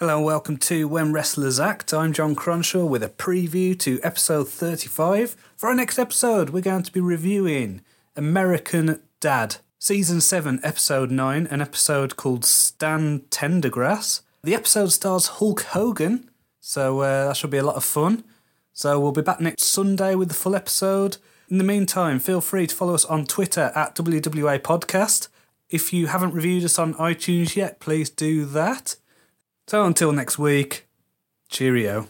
Hello and welcome to When Wrestlers Act. I'm John Cronshaw with a preview to episode 35. For our next episode, we're going to be reviewing American Dad, season 7, episode 9, an episode called Stan Tendergrass. The episode stars Hulk Hogan, so uh, that should be a lot of fun. So we'll be back next Sunday with the full episode. In the meantime, feel free to follow us on Twitter at WWA Podcast. If you haven't reviewed us on iTunes yet, please do that. So until next week, cheerio.